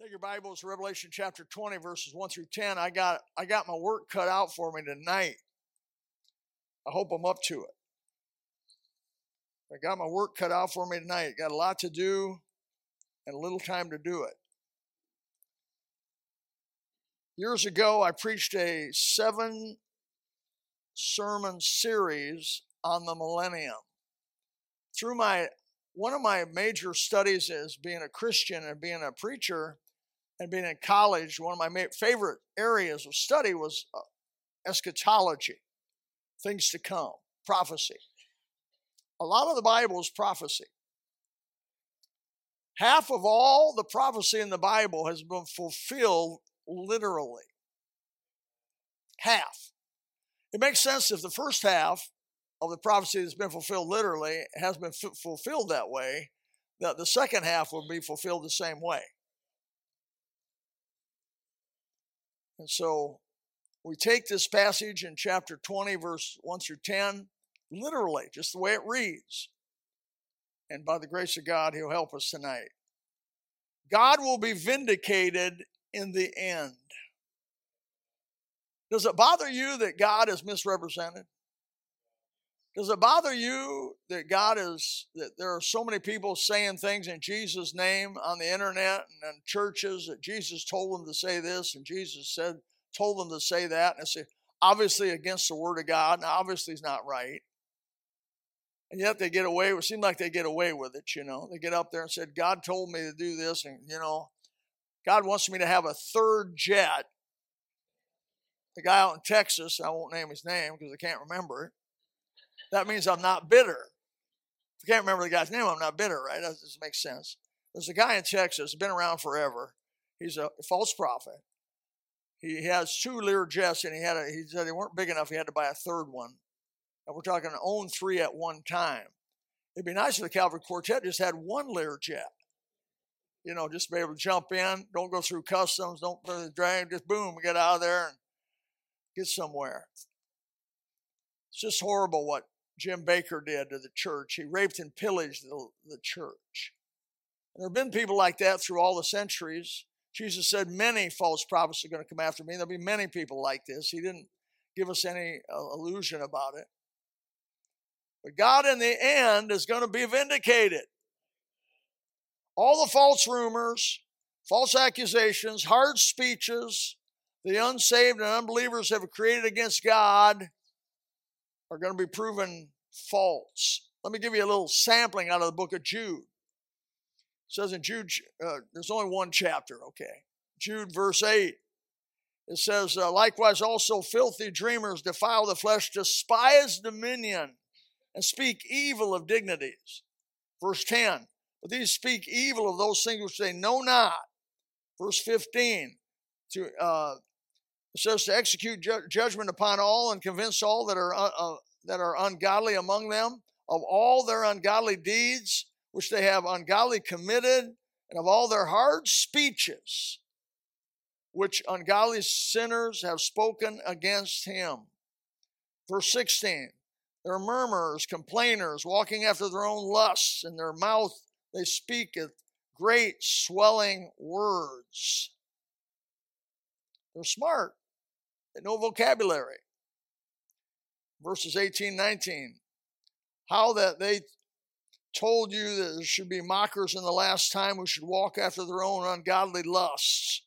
Take your Bibles, Revelation chapter 20, verses 1 through 10. I got I got my work cut out for me tonight. I hope I'm up to it. I got my work cut out for me tonight. Got a lot to do and a little time to do it. Years ago, I preached a seven sermon series on the millennium. Through my one of my major studies is being a Christian and being a preacher and being in college. One of my favorite areas of study was uh, eschatology, things to come, prophecy. A lot of the Bible is prophecy. Half of all the prophecy in the Bible has been fulfilled literally. Half. It makes sense if the first half of the prophecy that's been fulfilled literally has been f- fulfilled that way, that the second half will be fulfilled the same way. And so we take this passage in chapter 20, verse 1 through 10, literally, just the way it reads. And by the grace of God, He'll help us tonight. God will be vindicated in the end. Does it bother you that God is misrepresented? Does it bother you that God is, that there are so many people saying things in Jesus' name on the internet and in churches that Jesus told them to say this and Jesus said, told them to say that? And it's obviously against the Word of God and obviously is not right. And yet they get away, it seems like they get away with it, you know. They get up there and said, God told me to do this, and, you know, God wants me to have a third jet. The guy out in Texas, I won't name his name because I can't remember it that means I'm not bitter. I can't remember the guy's name, I'm not bitter, right? That doesn't make sense. There's a guy in Texas, been around forever. He's a false prophet. He has two Learjets, and he had a, he said they weren't big enough. He had to buy a third one. And we're talking own three at one time. It'd be nice if the Calvary Quartet just had one Learjet. You know, just be able to jump in, don't go through customs, don't the drag, just boom, get out of there and get somewhere. It's just horrible what Jim Bakker did to the church. He raped and pillaged the, the church. And there have been people like that through all the centuries. Jesus said, Many false prophets are going to come after me. There'll be many people like this. He didn't give us any uh, illusion about it. But God, in the end, is going to be vindicated. All the false rumors, false accusations, hard speeches the unsaved and unbelievers have created against God are going to be proven false. Let me give you a little sampling out of the book of Jude. It says in Jude, uh, there's only one chapter, okay. Jude, verse 8. It says, uh, likewise, also filthy dreamers defile the flesh, despise dominion, and speak evil of dignities. Verse 10. But these speak evil of those things which they know not. Verse 15. To uh, it says to execute ju- judgment upon all and convince all that are, uh, uh, that are ungodly among them of all their ungodly deeds which they have ungodly committed, and of all their hard speeches which ungodly sinners have spoken against him. Verse 16 They're murmurers, complainers, walking after their own lusts, in their mouth they speaketh great swelling words. They're smart. They know vocabulary. Verses 18, 19. How that they told you that there should be mockers in the last time who should walk after their own ungodly lusts.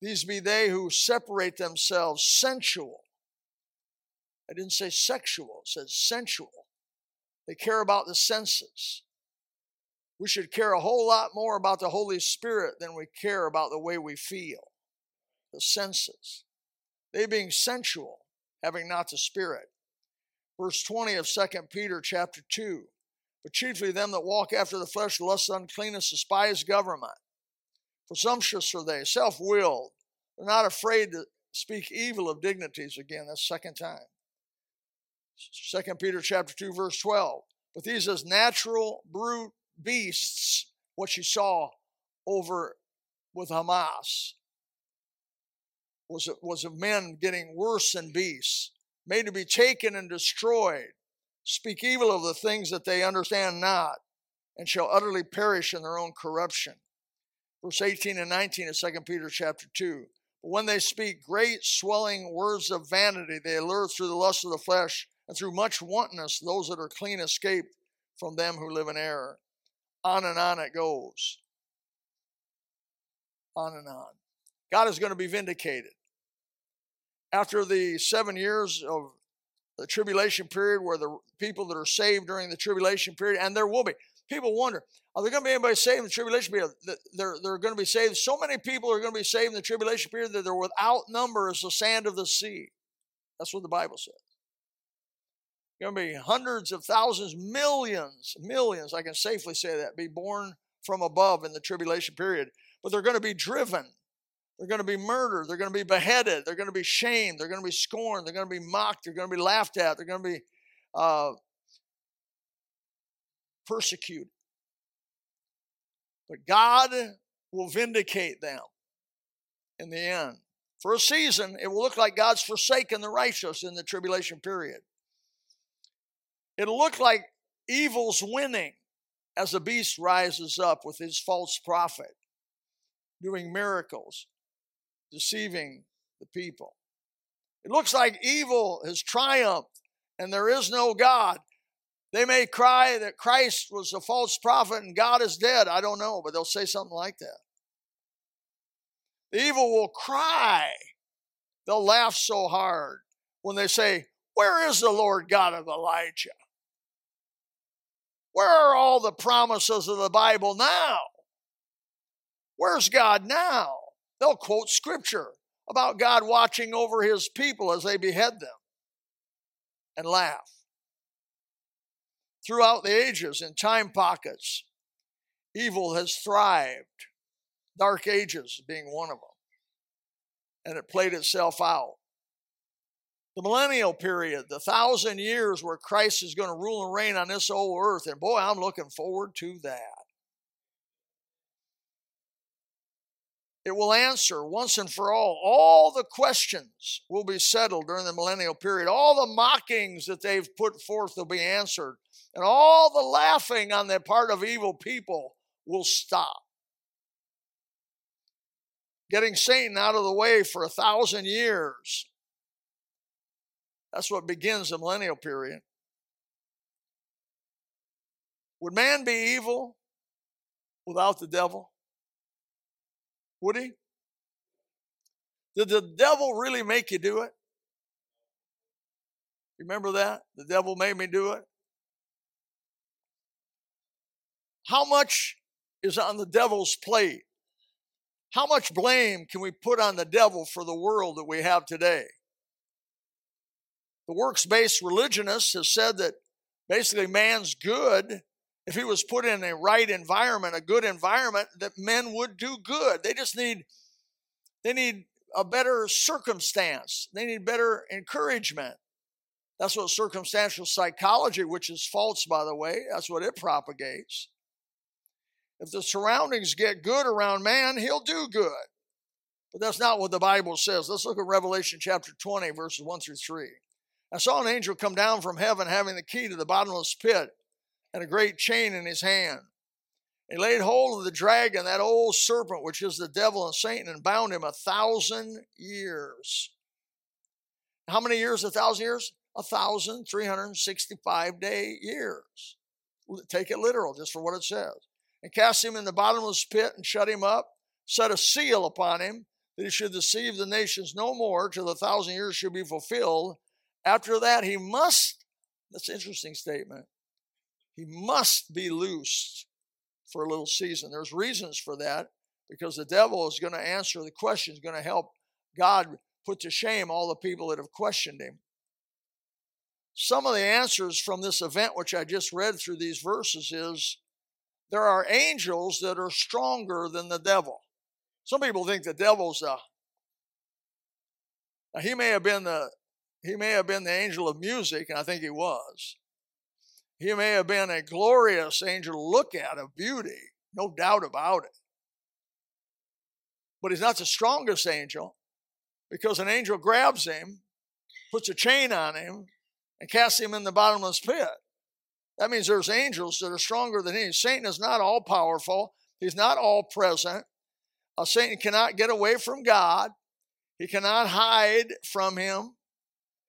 These be they who separate themselves sensual. I didn't say sexual, it said sensual. They care about the senses. We should care a whole lot more about the Holy Spirit than we care about the way we feel the senses, they being sensual, having not the Spirit. Verse 20 of 2 Peter chapter 2. But chiefly them that walk after the flesh, lust, uncleanness, despise government. Presumptuous are they, self willed. They're not afraid to speak evil of dignities. Again, that's second time. 2 Peter chapter 2, verse 12. But these as natural brute beasts, what you saw over with Hamas was, was of men getting worse than beasts, made to be taken and destroyed, speak evil of the things that they understand not, and shall utterly perish in their own corruption. Verse 18 and 19 of 2 Peter chapter 2. When they speak great swelling words of vanity, they allure through the lust of the flesh and through much wantonness those that are clean escape from them who live in error. On and on it goes. On and on. God is going to be vindicated. After the seven years of the tribulation period, where the people that are saved during the tribulation period, and there will be, people wonder, are there going to be anybody saved in the tribulation period? They're, they're going to be saved. So many people are going to be saved in the tribulation period that they're without number as the sand of the sea. That's what the Bible says. Going to be hundreds of thousands, millions, millions, I can safely say that, be born from above in the tribulation period. But they're going to be driven. They're going to be murdered. They're going to be beheaded. They're going to be shamed. They're going to be scorned. They're going to be mocked. They're going to be laughed at. They're going to be uh, persecuted. But God will vindicate them in the end. For a season, it will look like God's forsaken the righteous in the tribulation period. It'll look like evil's winning as the beast rises up with his false prophet, doing miracles, deceiving the people. It looks like evil has triumphed and there is no God. They may cry that Christ was a false prophet and God is dead. I don't know, but they'll say something like that. The evil will cry. They'll laugh so hard when they say, Where is the Lord God of Elijah? Where are all the promises of the Bible now? Where's God now? They'll quote scripture about God watching over his people as they behead them and laugh. Throughout the ages, in time pockets, evil has thrived. Dark ages being one of them. And it played itself out. The millennial period, the thousand years where Christ is going to rule and reign on this old earth. And boy, I'm looking forward to that. It will answer once and for all. All the questions will be settled during the millennial period. All the mockings that they've put forth will be answered. And all the laughing on the part of evil people will stop. Getting Satan out of the way for a thousand years. That's what begins the millennial period. Would man be evil without the devil? Would he? Did the devil really make you do it? Remember that? The devil made me do it. How much is on the devil's plate? How much blame can we put on the devil for the world that we have today? The works based religionist has said that basically man's good if he was put in a right environment, a good environment, that men would do good. They just need they need a better circumstance. They need better encouragement. That's what circumstantial psychology, which is false, by the way, that's what it propagates. If the surroundings get good around man, he'll do good. But that's not what the Bible says. Let's look at Revelation chapter 20, verses 1 through 3. I saw an angel come down from heaven having the key to the bottomless pit and a great chain in his hand. He laid hold of the dragon, that old serpent, which is the devil and Satan, and bound him a thousand years. How many years? A thousand years? A thousand three hundred and sixty-five day years. Take it literal, just for what it says. And cast him in the bottomless pit and shut him up, set a seal upon him, that he should deceive the nations no more till the thousand years should be fulfilled. After that, he must, that's an interesting statement, he must be loosed for a little season. There's reasons for that because the devil is going to answer the question, is going to help God put to shame all the people that have questioned him. Some of the answers from this event, which I just read through these verses, is there are angels that are stronger than the devil. Some people think the devil's a. Now he may have been the he may have been the angel of music, and I think he was. He may have been a glorious angel to look at of beauty, no doubt about it. But he's not the strongest angel because an angel grabs him, puts a chain on him, and casts him in the bottomless pit. That means there's angels that are stronger than he. Satan is not all powerful, he's not all present. Uh, Satan cannot get away from God, he cannot hide from him.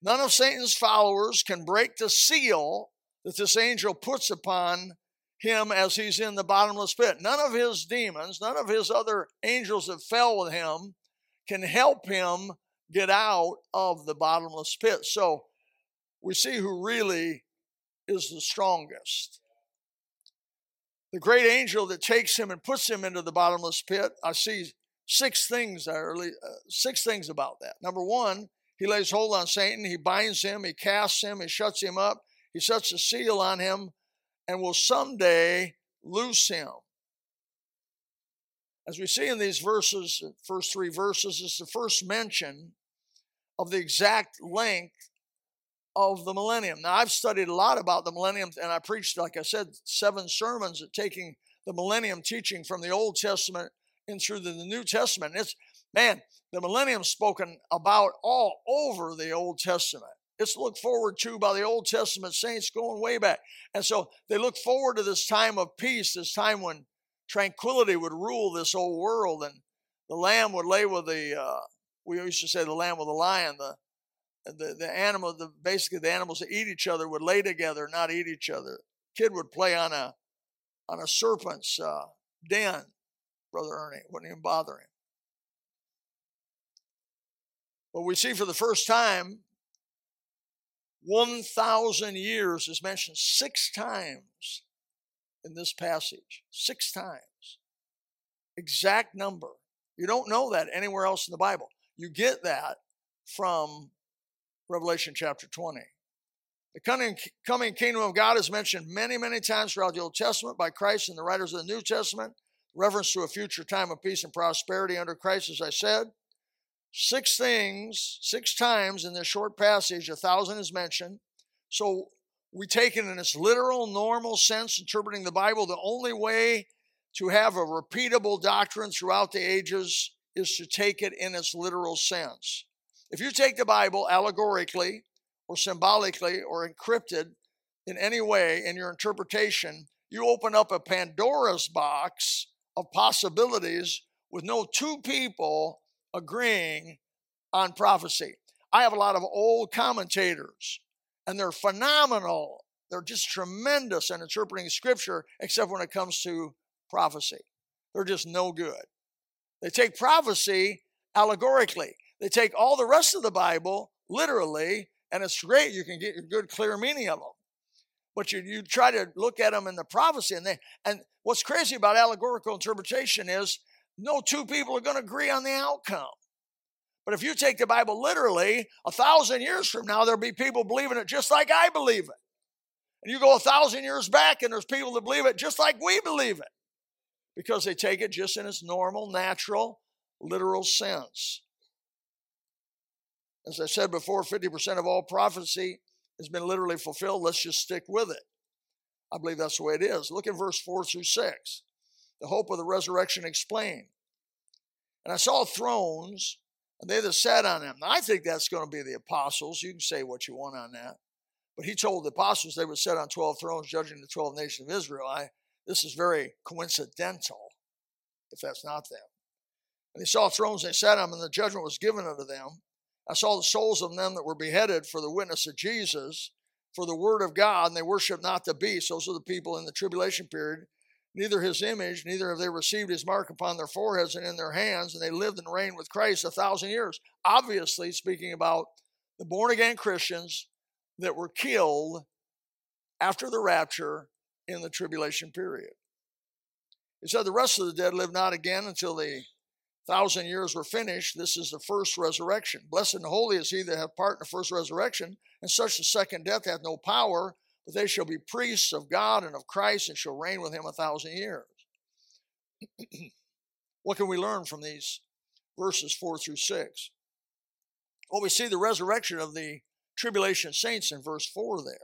None of Satan's followers can break the seal that this angel puts upon him as he's in the bottomless pit. None of his demons, none of his other angels that fell with him can help him get out of the bottomless pit. So we see who really is the strongest. The great angel that takes him and puts him into the bottomless pit, I see six things uh, six things about that. Number one, he lays hold on Satan, he binds him, he casts him, he shuts him up, he sets a seal on him, and will someday loose him. As we see in these verses, first three verses, is the first mention of the exact length of the millennium. Now, I've studied a lot about the millennium, and I preached, like I said, seven sermons at taking the millennium teaching from the Old Testament through the New Testament. It's man, the millennium spoken about all over the Old Testament. It's looked forward to by the Old Testament saints going way back. And so they look forward to this time of peace, this time when tranquility would rule this old world and the lamb would lay with the, uh, we used to say the lamb with the lion, the, the, the animal, the, basically the animals that eat each other would lay together, not eat each other. Kid would play on a, on a serpent's uh, den, Brother Ernie, wouldn't even bother him. But we see for the first time 1,000 years is mentioned six times in this passage. Six times. Exact number. You don't know that anywhere else in the Bible. You get that from Revelation chapter 20. The coming, coming kingdom of God is mentioned many, many times throughout the Old Testament by Christ and the writers of the New Testament. Reference to a future time of peace and prosperity under Christ, as I said. Six things, six times in this short passage, a thousand is mentioned. So we take it in its literal, normal sense, interpreting the Bible. The only way to have a repeatable doctrine throughout the ages is to take it in its literal sense. If you take the Bible allegorically or symbolically or encrypted in any way in your interpretation, you open up a Pandora's box of possibilities with no two people agreeing on prophecy. I have a lot of old commentators, and they're phenomenal. They're just tremendous in interpreting scripture, except when it comes to prophecy. They're just no good. They take prophecy allegorically, they take all the rest of the Bible literally, and it's great. You can get a good, clear meaning of them. But you, you try to look at them in the prophecy, and they and what's crazy about allegorical interpretation is no two people are going to agree on the outcome. But if you take the Bible literally, a thousand years from now, there'll be people believing it just like I believe it. And you go a thousand years back, and there's people that believe it just like we believe it because they take it just in its normal, natural, literal sense. As I said before, 50% of all prophecy has been literally fulfilled. Let's just stick with it. I believe that's the way it is. Look at verse 4 through 6 the hope of the resurrection explained. And I saw thrones, and they that sat on them. Now, I think that's going to be the apostles. You can say what you want on that. But he told the apostles they would sit on 12 thrones, judging the 12 nations of Israel. I, this is very coincidental, if that's not them. And they saw thrones, they sat on them, and the judgment was given unto them. I saw the souls of them that were beheaded for the witness of Jesus, for the word of God, and they worship not the beast. Those are the people in the tribulation period neither his image, neither have they received his mark upon their foreheads and in their hands, and they lived and reigned with Christ a thousand years. Obviously, speaking about the born again Christians that were killed after the rapture in the tribulation period. He said, The rest of the dead live not again until the thousand years were finished. This is the first resurrection. Blessed and holy is he that hath part in the first resurrection, and such the second death hath no power but they shall be priests of God and of Christ and shall reign with him a thousand years. what can we learn from these verses 4 through 6? Well, we see the resurrection of the tribulation saints in verse 4 there.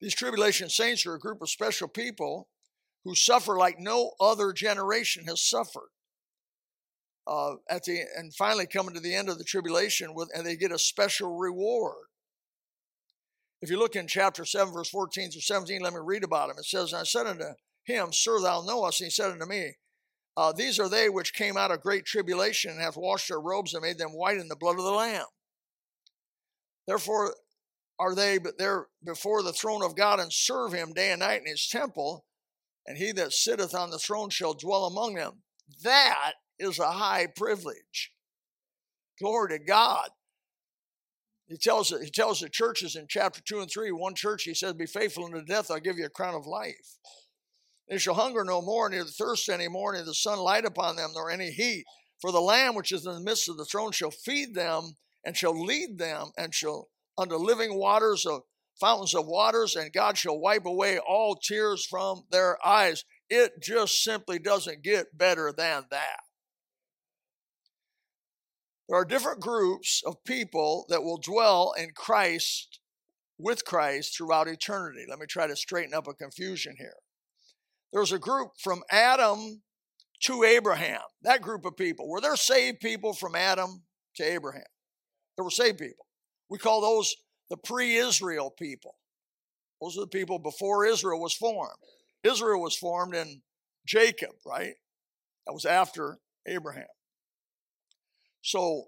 These tribulation saints are a group of special people who suffer like no other generation has suffered. Uh, at the and finally coming to the end of the tribulation with and they get a special reward if you look in chapter 7, verse 14 through 17, let me read about him. It says, I said unto him, Sir, thou knowest. And he said unto me, uh, these are they which came out of great tribulation and hath washed their robes and made them white in the blood of the Lamb. Therefore are they but there before the throne of God and serve him day and night in his temple, and he that sitteth on the throne shall dwell among them. That is a high privilege. Glory to God. He tells he tells the churches in chapter two and three. One church he says, "Be faithful unto death; I'll give you a crown of life." They shall hunger no more, neither thirst any more, neither the sun light upon them, nor any heat. For the Lamb which is in the midst of the throne shall feed them, and shall lead them, and shall unto living waters of fountains of waters, and God shall wipe away all tears from their eyes. It just simply doesn't get better than that. There are different groups of people that will dwell in Christ with Christ throughout eternity. Let me try to straighten up a confusion here there's a group from Adam to Abraham. That group of people. Were there saved people from Adam to Abraham? There were saved people. We call those the pre Israel people. Those are the people before Israel was formed. Israel was formed in Jacob, right? That was after Abraham. So,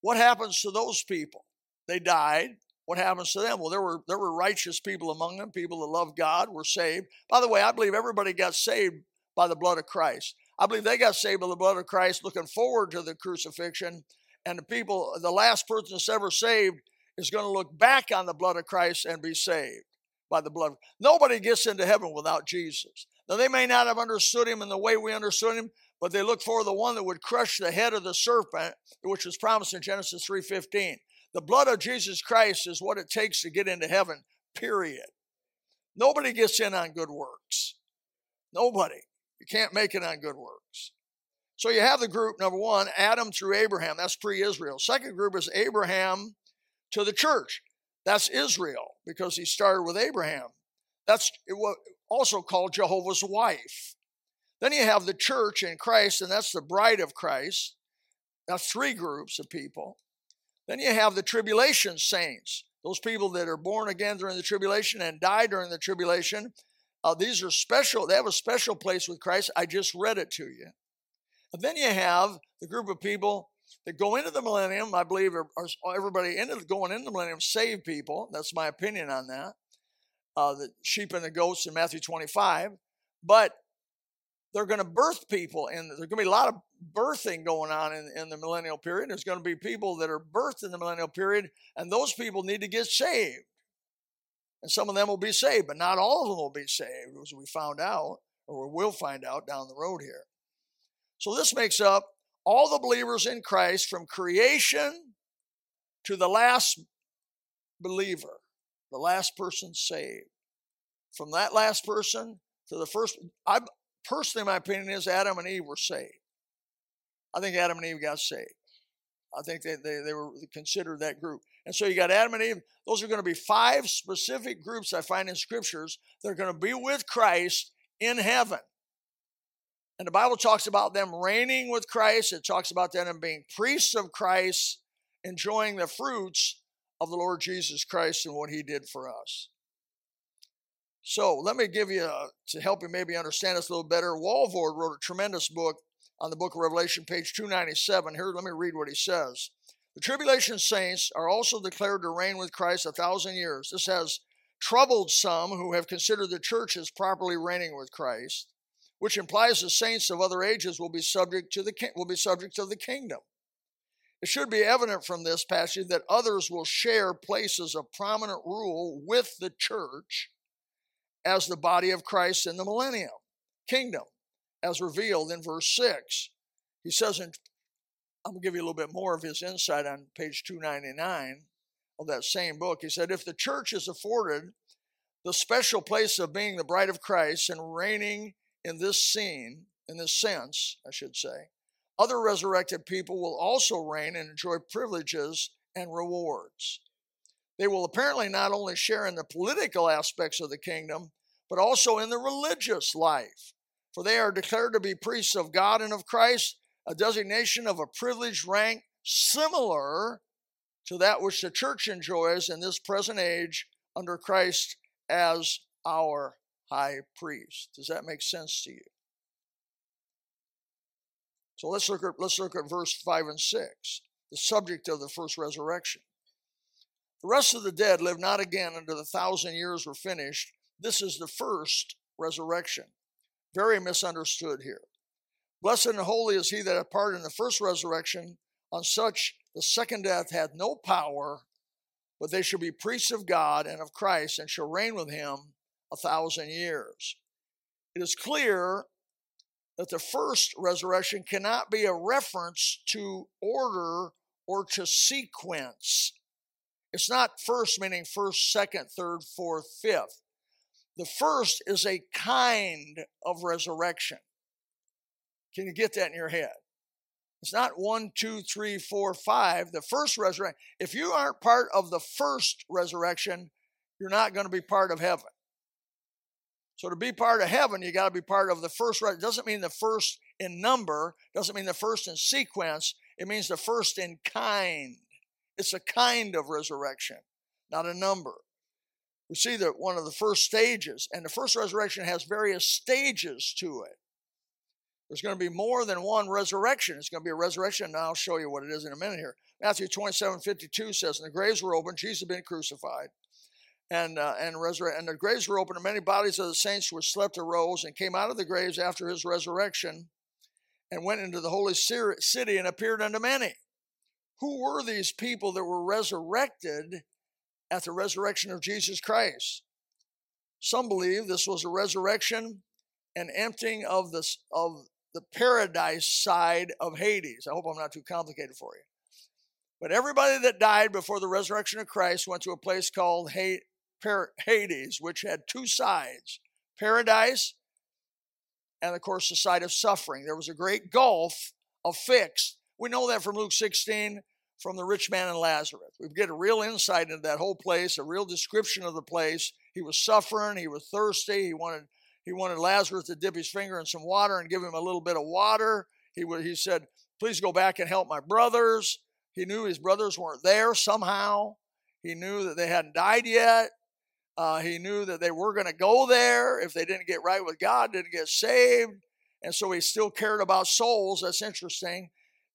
what happens to those people? They died what happens to them? Well, there were there were righteous people among them, people that loved God, were saved. By the way, I believe everybody got saved by the blood of Christ. I believe they got saved by the blood of Christ, looking forward to the crucifixion. And the people, the last person that's ever saved is going to look back on the blood of Christ and be saved by the blood. Nobody gets into heaven without Jesus. Now they may not have understood him in the way we understood him, but they look for the one that would crush the head of the serpent, which was promised in Genesis 3:15. The blood of Jesus Christ is what it takes to get into heaven, period. Nobody gets in on good works. Nobody. You can't make it on good works. So you have the group, number one, Adam through Abraham. That's pre Israel. Second group is Abraham to the church. That's Israel because he started with Abraham. That's also called Jehovah's wife. Then you have the church in Christ, and that's the bride of Christ. That's three groups of people. Then you have the tribulation saints, those people that are born again during the tribulation and die during the tribulation. Uh, these are special, they have a special place with Christ. I just read it to you. And then you have the group of people that go into the millennium. I believe are, are everybody into going into the millennium, saved people. That's my opinion on that. Uh, the sheep and the goats in Matthew 25. But they're going to birth people, and there's going to be a lot of birthing going on in, in the millennial period. There's going to be people that are birthed in the millennial period, and those people need to get saved. And some of them will be saved, but not all of them will be saved, as we found out, or we will find out down the road here. So this makes up all the believers in Christ from creation to the last believer, the last person saved. From that last person to the first, I, personally, my opinion is Adam and Eve were saved. I think Adam and Eve got saved. I think they, they, they were considered that group. And so you got Adam and Eve. Those are going to be five specific groups I find in scriptures They're going to be with Christ in heaven. And the Bible talks about them reigning with Christ. It talks about them being priests of Christ, enjoying the fruits of the Lord Jesus Christ and what he did for us. So let me give you, a, to help you maybe understand this a little better, Walvoord wrote a tremendous book on the book of Revelation, page 297. Here, let me read what he says. The tribulation saints are also declared to reign with Christ a thousand years. This has troubled some who have considered the church as properly reigning with Christ, which implies the saints of other ages will be subject to the will be subject to the kingdom. It should be evident from this passage that others will share places of prominent rule with the church as the body of Christ in the millennium kingdom, as revealed in verse 6. He says, in, I'm going to give you a little bit more of his insight on page 299 of that same book. He said, If the church is afforded the special place of being the bride of Christ and reigning in this scene, in this sense, I should say, other resurrected people will also reign and enjoy privileges and rewards. They will apparently not only share in the political aspects of the kingdom, but also in the religious life. For they are declared to be priests of God and of Christ, a designation of a privileged rank similar to that which the church enjoys in this present age under Christ as our high priest. Does that make sense to you? So let's look at let's look at verse five and six, the subject of the first resurrection. The rest of the dead live not again until the thousand years were finished. This is the first resurrection. Very misunderstood here. Blessed and holy is he that hath part in the first resurrection. On such the second death hath no power, but they shall be priests of God and of Christ, and shall reign with him a thousand years. It is clear that the first resurrection cannot be a reference to order or to sequence. It's not first meaning first, second, third, fourth, fifth. The first is a kind of resurrection. Can you get that in your head? It's not one, two, three, four, five. The first resurrection. If you aren't part of the first resurrection, you're not going to be part of heaven. So to be part of heaven, you got to be part of the first. It doesn't mean the first in number. Doesn't mean the first in sequence. It means the first in kind. It's a kind of resurrection, not a number. We see that one of the first stages, and the first resurrection has various stages to it. There's going to be more than one resurrection. It's going to be a resurrection, and I'll show you what it is in a minute here. Matthew 27 52 says, And the graves were opened, Jesus had been crucified, and uh, and resurrected. And the graves were opened, and many bodies of the saints who slept arose and came out of the graves after his resurrection and went into the holy city and appeared unto many. Who were these people that were resurrected at the resurrection of Jesus Christ? Some believe this was a resurrection and emptying of the, of the paradise side of Hades. I hope I'm not too complicated for you. But everybody that died before the resurrection of Christ went to a place called Hades, which had two sides paradise and, of course, the side of suffering. There was a great gulf of fixed. We know that from Luke 16 from the rich man and Lazarus. We get a real insight into that whole place, a real description of the place. He was suffering, he was thirsty, he wanted he wanted Lazarus to dip his finger in some water and give him a little bit of water. He, would, he said, Please go back and help my brothers. He knew his brothers weren't there somehow. He knew that they hadn't died yet. Uh, he knew that they were going to go there if they didn't get right with God, didn't get saved. And so he still cared about souls. That's interesting.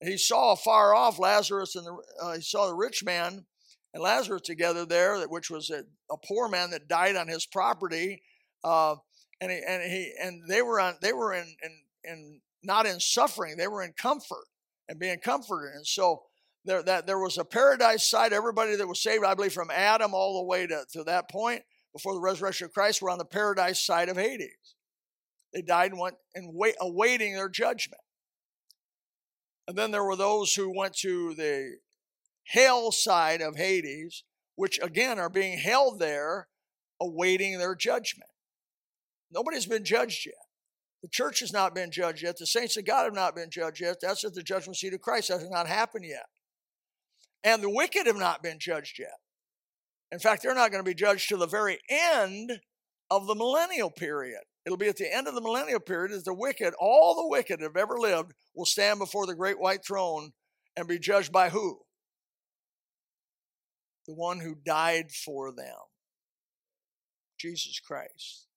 He saw far off Lazarus and the, uh, he saw the rich man and Lazarus together there, which was a, a poor man that died on his property. Uh, and he, and he and they were on they were in in, in not in suffering they were in comfort and being comforted and so there that there was a paradise side everybody that was saved i believe from adam all the way to, to that point before the resurrection of christ were on the paradise side of hades they died and went and wait awaiting their judgment and then there were those who went to the hell side of hades which again are being held there awaiting their judgment Nobody's been judged yet. The church has not been judged yet. The saints of God have not been judged yet. That's at the judgment seat of Christ. That has not happened yet. And the wicked have not been judged yet. In fact, they're not going to be judged till the very end of the millennial period. It'll be at the end of the millennial period as the wicked, all the wicked that have ever lived, will stand before the great white throne and be judged by who? The one who died for them, Jesus Christ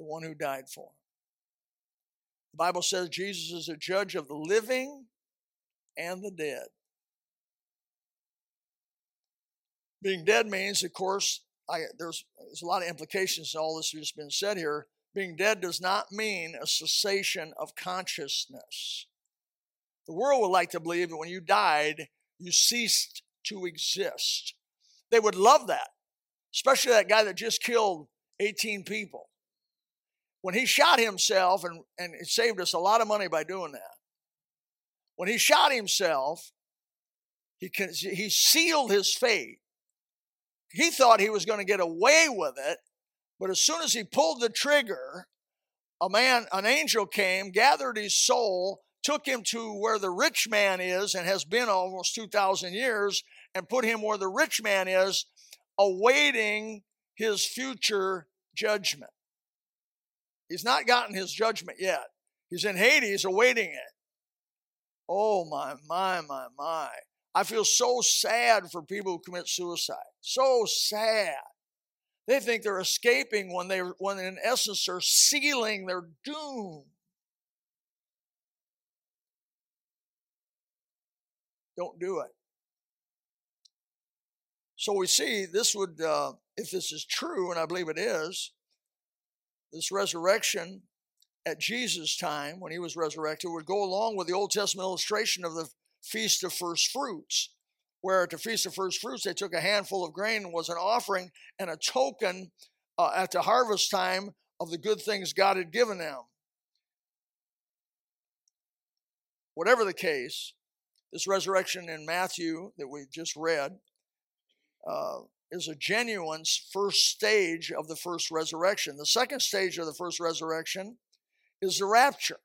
the one who died for him. The Bible says Jesus is a judge of the living and the dead. Being dead means, of course, I, there's, there's a lot of implications to all this that's been said here. Being dead does not mean a cessation of consciousness. The world would like to believe that when you died, you ceased to exist. They would love that, especially that guy that just killed 18 people when he shot himself, and, and it saved us a lot of money by doing that. When he shot himself, he, he sealed his fate. He thought he was going to get away with it, but as soon as he pulled the trigger, a man, an angel came, gathered his soul, took him to where the rich man is and has been almost 2,000 years, and put him where the rich man is, awaiting his future judgment. He's not gotten his judgment yet. He's in Hades awaiting it. Oh, my, my, my, my. I feel so sad for people who commit suicide. So sad. They think they're escaping when they when in essence they're sealing their doom. Don't do it. So we see this would, uh, if this is true, and I believe it is, this resurrection at Jesus' time, when he was resurrected, would go along with the Old Testament illustration of the Feast of First Fruits, where at the Feast of First Fruits, they took a handful of grain was an offering and a token uh, at the harvest time of the good things God had given them. Whatever the case, this resurrection in Matthew that we just read uh, is a genuine first stage of the first resurrection. The second stage of the first resurrection is the rapture.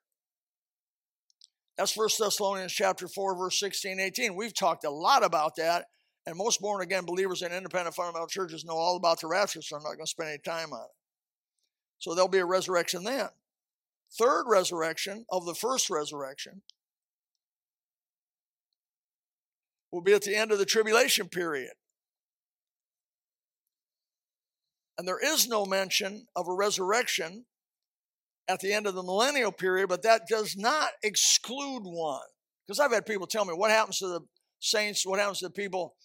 That's 1 Thessalonians chapter 4, verse 16, 18. We've talked a lot about that, and most born again believers in independent fundamental churches know all about the rapture, so I'm not going to spend any time on it. So there'll be a resurrection then. Third resurrection of the first resurrection will be at the end of the tribulation period. And there is no mention of a resurrection at the end of the millennial period, but that does not exclude one. Because I've had people tell me what happens to the saints, what happens to the people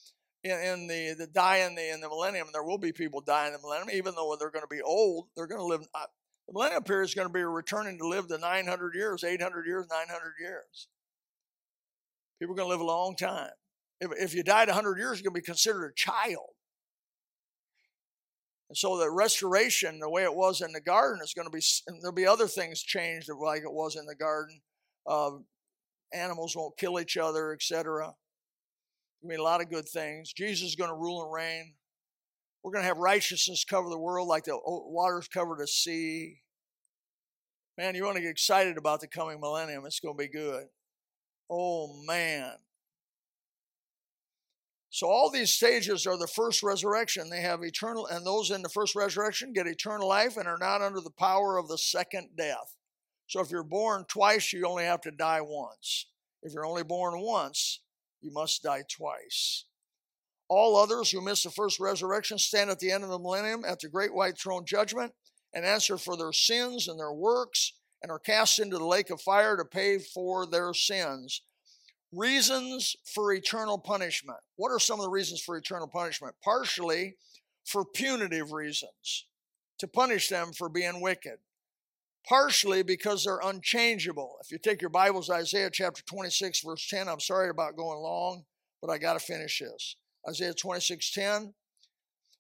in, in the, the die in the in the millennium, and there will be people die in the millennium, even though they're going to be old, they're going to live. Uh, the millennial period is going to be returning to live the 900 years, 800 years, 900 years. People are going to live a long time. If, if you died 100 years, you're going to be considered a child. And so the restoration, the way it was in the garden, is going to be, there'll be other things changed like it was in the garden. Uh, animals won't kill each other, etc. I mean, a lot of good things. Jesus is going to rule and reign. We're going to have righteousness cover the world like the waters cover the sea. Man, you want to get excited about the coming millennium. It's going to be good. Oh, man. So all these stages are the first resurrection. They have eternal, and those in the first resurrection get eternal life and are not under the power of the second death. So if you're born twice, you only have to die once. If you're only born once, you must die twice. All others who miss the first resurrection stand at the end of the millennium at the great white throne judgment and answer for their sins and their works and are cast into the lake of fire to pay for their sins. Reasons for eternal punishment. What are some of the reasons for eternal punishment? Partially for punitive reasons, to punish them for being wicked. Partially because they're unchangeable. If you take your Bibles, Isaiah chapter 26, verse 10, I'm sorry about going long, but I got to finish this. Isaiah 26, 10.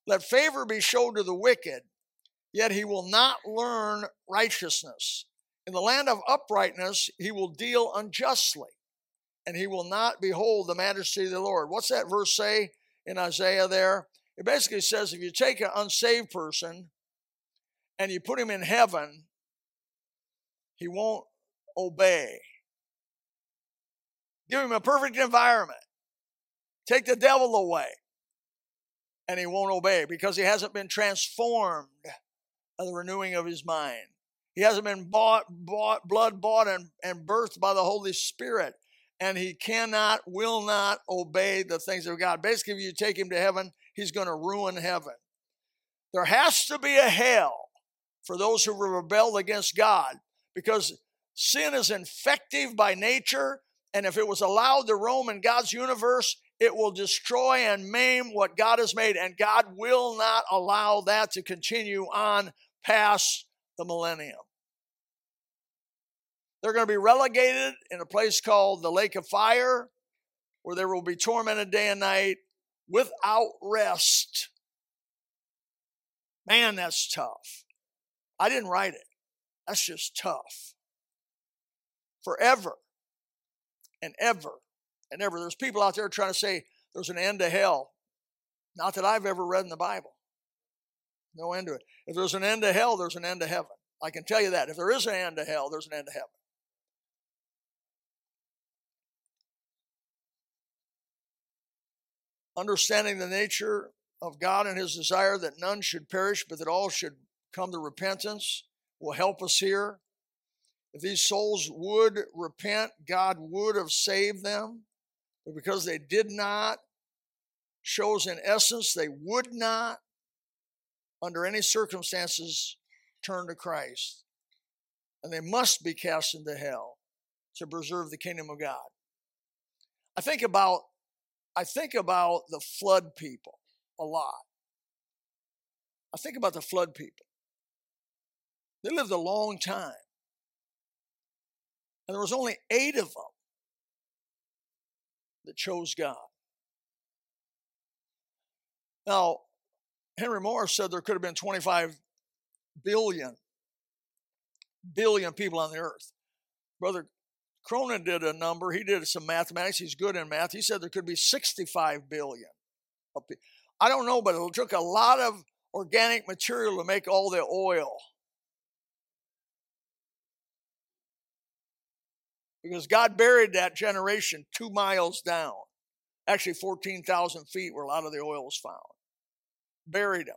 Let favor be shown to the wicked, yet he will not learn righteousness. In the land of uprightness, he will deal unjustly and he will not behold the majesty of the Lord. What's that verse say in Isaiah there? It basically says if you take an unsaved person and you put him in heaven, he won't obey. Give him a perfect environment. Take the devil away. And he won't obey because he hasn't been transformed by the renewing of his mind. He hasn't been bought, bought blood bought and, and birthed by the Holy Spirit and he cannot, will not obey the things of God. Basically, if you take him to heaven, he's going to ruin heaven. There has to be a hell for those who rebelled against God because sin is infective by nature, and if it was allowed to roam in God's universe, it will destroy and maim what God has made, and God will not allow that to continue on past the millennium. They're going to be relegated in a place called the lake of fire, where they will be tormented day and night without rest. Man, that's tough. I didn't write it. That's just tough. Forever and ever and ever. There's people out there trying to say there's an end to hell. Not that I've ever read in the Bible. No end to it. If there's an end to hell, there's an end to heaven. I can tell you that. If there is an end to hell, there's an end to heaven. Understanding the nature of God and his desire that none should perish, but that all should come to repentance, will help us here. If these souls would repent, God would have saved them. But because they did not, shows in essence they would not, under any circumstances, turn to Christ. And they must be cast into hell to preserve the kingdom of God. I think about I think about the flood people a lot. I think about the flood people. They lived a long time. And there was only eight of them that chose God. Now, Henry Morris said there could have been 25 billion, billion people on the earth. Brother Cronin did a number. He did some mathematics. He's good in math. He said there could be 65 billion. I don't know, but it took a lot of organic material to make all the oil. Because God buried that generation two miles down. Actually, 14,000 feet where a lot of the oil was found. Buried them.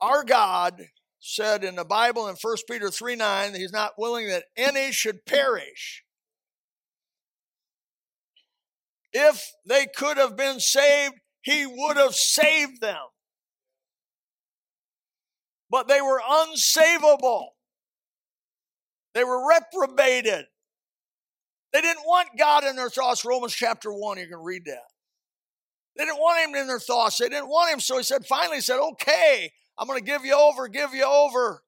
Our God said in the Bible in 1 Peter 3 9 that he's not willing that any should perish. If they could have been saved, he would have saved them. But they were unsavable. They were reprobated. They didn't want God in their thoughts. Romans chapter 1, you can read that. They didn't want him in their thoughts. They didn't want him. So he said, finally, he said, okay, I'm going to give you over, give you over,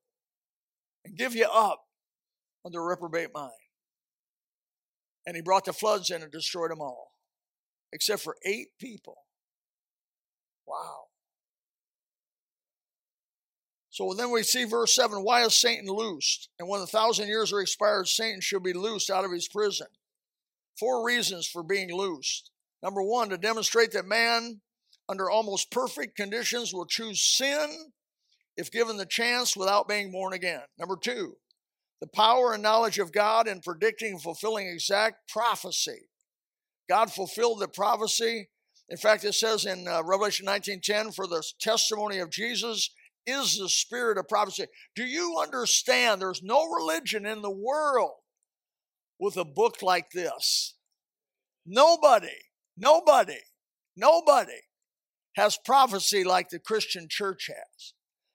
and give you up under a reprobate mind. And he brought the floods in and destroyed them all, except for eight people. Wow. So then we see verse 7 why is Satan loosed? And when the thousand years are expired, Satan should be loosed out of his prison. Four reasons for being loosed. Number one, to demonstrate that man, under almost perfect conditions, will choose sin if given the chance without being born again. Number two, the power and knowledge of God in predicting and fulfilling exact prophecy. God fulfilled the prophecy. In fact, it says in uh, Revelation 19:10, "For the testimony of Jesus is the spirit of prophecy." Do you understand? There's no religion in the world with a book like this. Nobody, nobody, nobody has prophecy like the Christian church has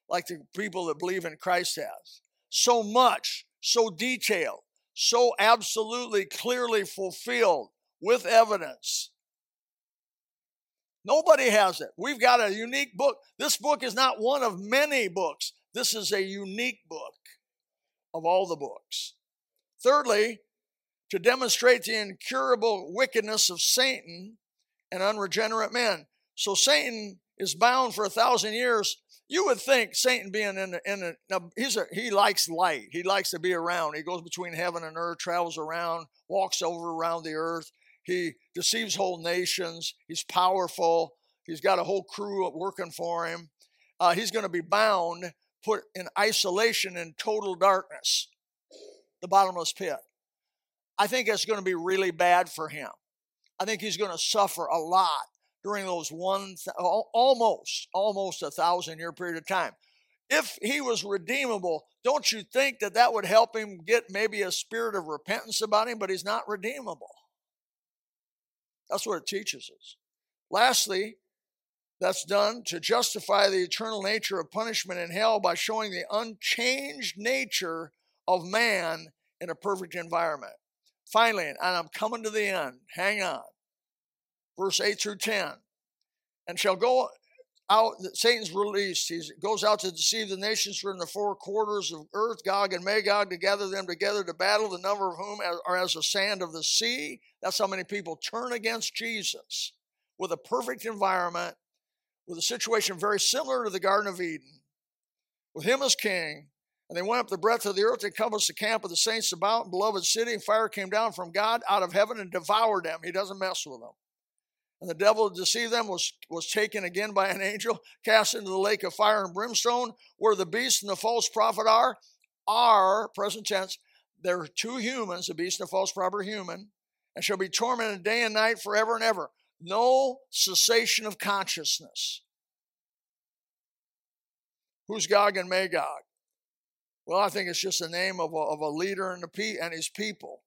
like the people that believe in Christ has. So much, so detailed, so absolutely clearly fulfilled with evidence. Nobody has it. We've got a unique book. This book is not one of many books. This is a unique book of all the books. Thirdly, to demonstrate the incurable wickedness of Satan and unregenerate men. So Satan is bound for a thousand years you would think Satan being in the, in the, now he's a, he likes light. He likes to be around. He goes between heaven and earth, travels around, walks over around the earth. He deceives whole nations. He's powerful. He's got a whole crew working for him. Uh, he's going to be bound, put in isolation in total darkness, the bottomless pit. I think it's going to be really bad for him. I think he's going to suffer a lot during those one almost almost a thousand year period of time. If he was redeemable don't you think that that would help him get maybe a spirit of repentance about him but he's not redeemable? That's what it teaches us. Lastly that's done to justify the eternal nature of punishment in hell by showing the unchanged nature of man in a perfect environment. Finally and i'm coming to the end hang on verse 8 through 10. And shall go out, Satan's released. He goes out to deceive the nations from the four quarters of earth, Gog and Magog, to gather them together to battle, the number of whom are as the sand of the sea. That's how many people turn against Jesus with a perfect environment, with a situation very similar to the Garden of Eden, with him as king. And they went up the breadth of the earth and compassed the camp of the saints about, beloved city, and fire came down from God out of heaven and devoured them. He doesn't mess with them. And the devil to deceive them was, was taken again by an angel, cast into the lake of fire and brimstone, where the beast and the false prophet are, are, present tense, there are two humans, the beast and the false prophet are human, and shall be tormented day and night forever and ever. No cessation of consciousness. Who's Gog and Magog? Well, I think it's just the name of a, of a leader and, the, and his people.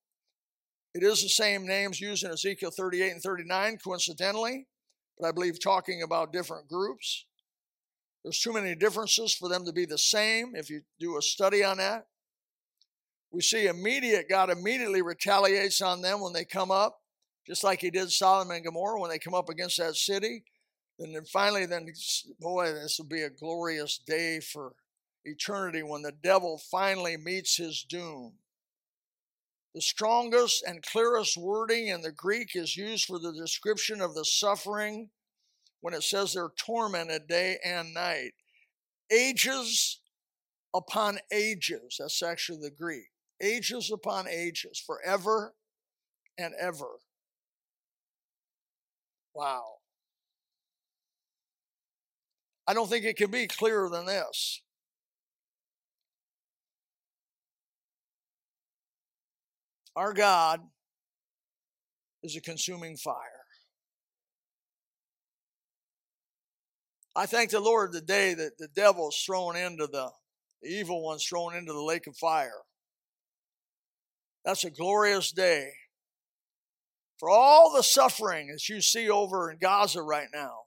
It is the same names used in Ezekiel 38 and 39, coincidentally, but I believe talking about different groups. There's too many differences for them to be the same if you do a study on that. We see immediate, God immediately retaliates on them when they come up, just like he did Sodom and Gomorrah when they come up against that city. And then finally, then, boy, this will be a glorious day for eternity when the devil finally meets his doom. The strongest and clearest wording in the Greek is used for the description of the suffering when it says they're tormented day and night. Ages upon ages, that's actually the Greek. Ages upon ages, forever and ever. Wow. I don't think it can be clearer than this. Our God is a consuming fire. I thank the Lord the day that the devil's thrown into the, the evil one's thrown into the lake of fire. That's a glorious day. For all the suffering that you see over in Gaza right now,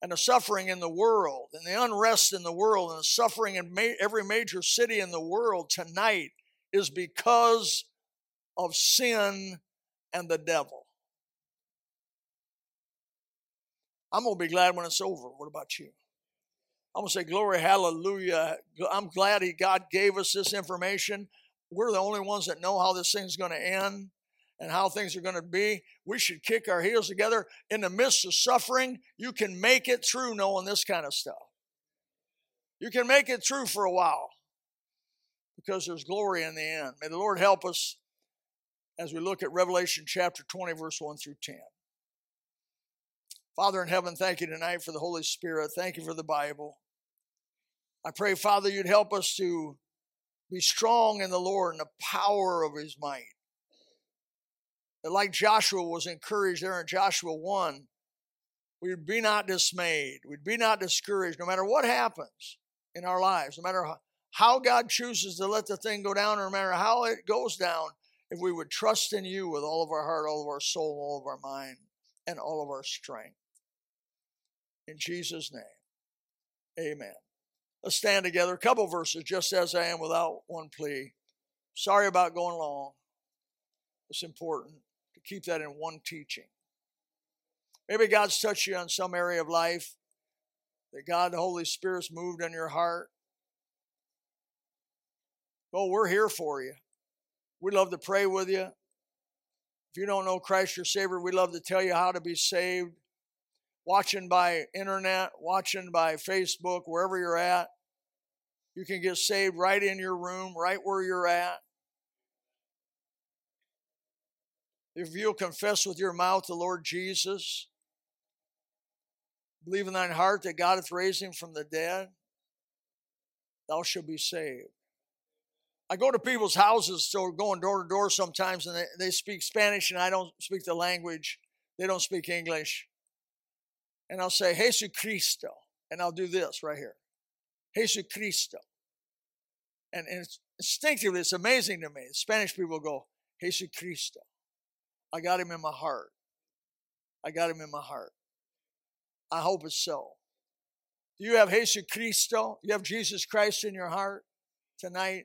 and the suffering in the world, and the unrest in the world, and the suffering in ma- every major city in the world tonight is because of sin and the devil. I'm going to be glad when it's over. What about you? I'm going to say, Glory, hallelujah. I'm glad he, God gave us this information. We're the only ones that know how this thing's going to end and how things are going to be. We should kick our heels together. In the midst of suffering, you can make it through knowing this kind of stuff. You can make it through for a while because there's glory in the end. May the Lord help us as we look at Revelation chapter 20, verse 1 through 10. Father in heaven, thank you tonight for the Holy Spirit. Thank you for the Bible. I pray, Father, you'd help us to be strong in the Lord and the power of his might. That, like Joshua was encouraged there in Joshua 1, we'd be not dismayed. We'd be not discouraged no matter what happens in our lives, no matter how God chooses to let the thing go down, or no matter how it goes down if we would trust in you with all of our heart, all of our soul, all of our mind, and all of our strength. In Jesus' name, amen. Let's stand together. A couple verses, just as I am, without one plea. Sorry about going long. It's important to keep that in one teaching. Maybe God's touched you on some area of life that God, the Holy Spirit's moved in your heart. Well, we're here for you. We'd love to pray with you. If you don't know Christ your Savior, we'd love to tell you how to be saved. Watching by internet, watching by Facebook, wherever you're at, you can get saved right in your room, right where you're at. If you'll confess with your mouth the Lord Jesus, believe in thine heart that God hath raised him from the dead, thou shalt be saved. I go to people's houses, so going door to door sometimes, and they, they speak Spanish, and I don't speak the language. They don't speak English. And I'll say, Jesus Cristo. And I'll do this right here Jesus Cristo. And, and it's instinctively, it's amazing to me. Spanish people go, Jesus Cristo. I got him in my heart. I got him in my heart. I hope it's so. Do you have Jesus Cristo? You have Jesus Christ in your heart tonight?